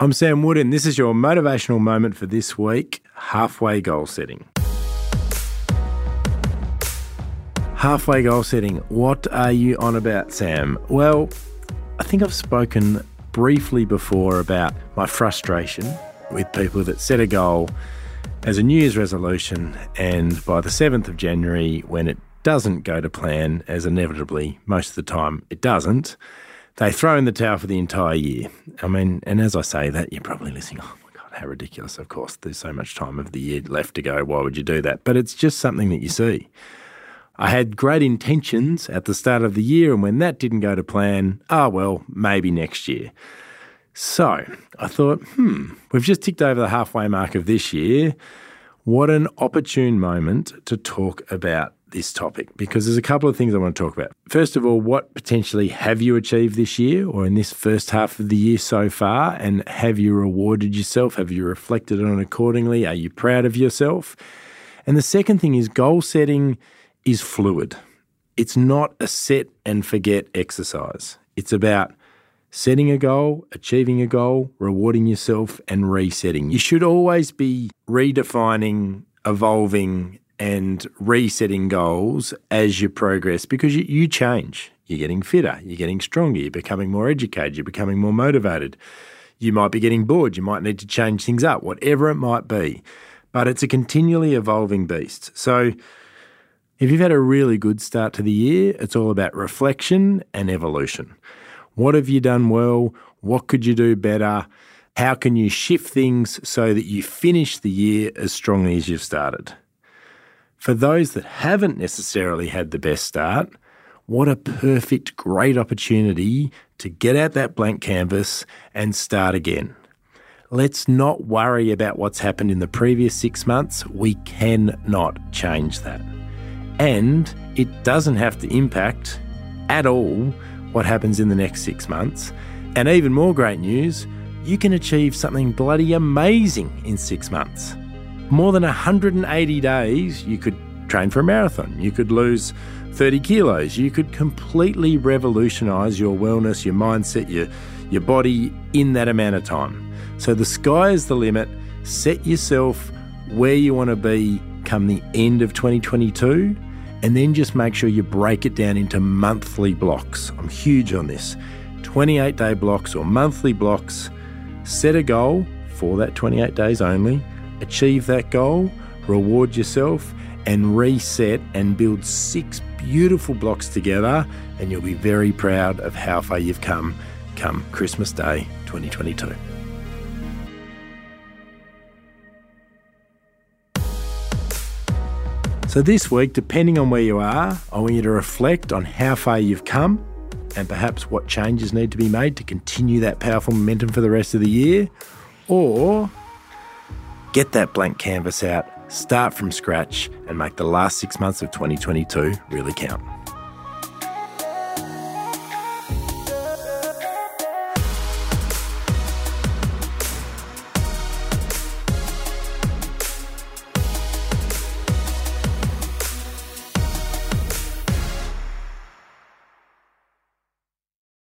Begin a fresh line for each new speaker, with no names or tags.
I'm Sam Wood, and this is your motivational moment for this week halfway goal setting. Halfway goal setting. What are you on about, Sam? Well, I think I've spoken briefly before about my frustration with people that set a goal as a New Year's resolution, and by the 7th of January, when it doesn't go to plan, as inevitably most of the time it doesn't, they throw in the towel for the entire year. I mean, and as I say that, you're probably listening, oh my God, how ridiculous. Of course, there's so much time of the year left to go. Why would you do that? But it's just something that you see. I had great intentions at the start of the year, and when that didn't go to plan, ah, oh, well, maybe next year. So I thought, hmm, we've just ticked over the halfway mark of this year. What an opportune moment to talk about this topic because there's a couple of things I want to talk about. First of all, what potentially have you achieved this year or in this first half of the year so far? And have you rewarded yourself? Have you reflected on it accordingly? Are you proud of yourself? And the second thing is goal setting is fluid. It's not a set and forget exercise. It's about setting a goal, achieving a goal, rewarding yourself, and resetting. You should always be redefining, evolving, and resetting goals as you progress because you, you change. You're getting fitter, you're getting stronger, you're becoming more educated, you're becoming more motivated. You might be getting bored, you might need to change things up, whatever it might be. But it's a continually evolving beast. So, if you've had a really good start to the year, it's all about reflection and evolution. What have you done well? What could you do better? How can you shift things so that you finish the year as strongly as you've started? For those that haven't necessarily had the best start, what a perfect, great opportunity to get out that blank canvas and start again. Let's not worry about what's happened in the previous six months. We cannot change that. And it doesn't have to impact at all what happens in the next six months. And even more great news, you can achieve something bloody amazing in six months. More than 180 days, you could train for a marathon, you could lose 30 kilos, you could completely revolutionize your wellness, your mindset, your, your body in that amount of time. So the sky is the limit. Set yourself where you want to be come the end of 2022 and then just make sure you break it down into monthly blocks. I'm huge on this 28 day blocks or monthly blocks. Set a goal for that 28 days only, achieve that goal, reward yourself, and reset and build six beautiful blocks together. And you'll be very proud of how far you've come come Christmas Day 2022. So, this week, depending on where you are, I want you to reflect on how far you've come and perhaps what changes need to be made to continue that powerful momentum for the rest of the year. Or get that blank canvas out, start from scratch, and make the last six months of 2022 really count.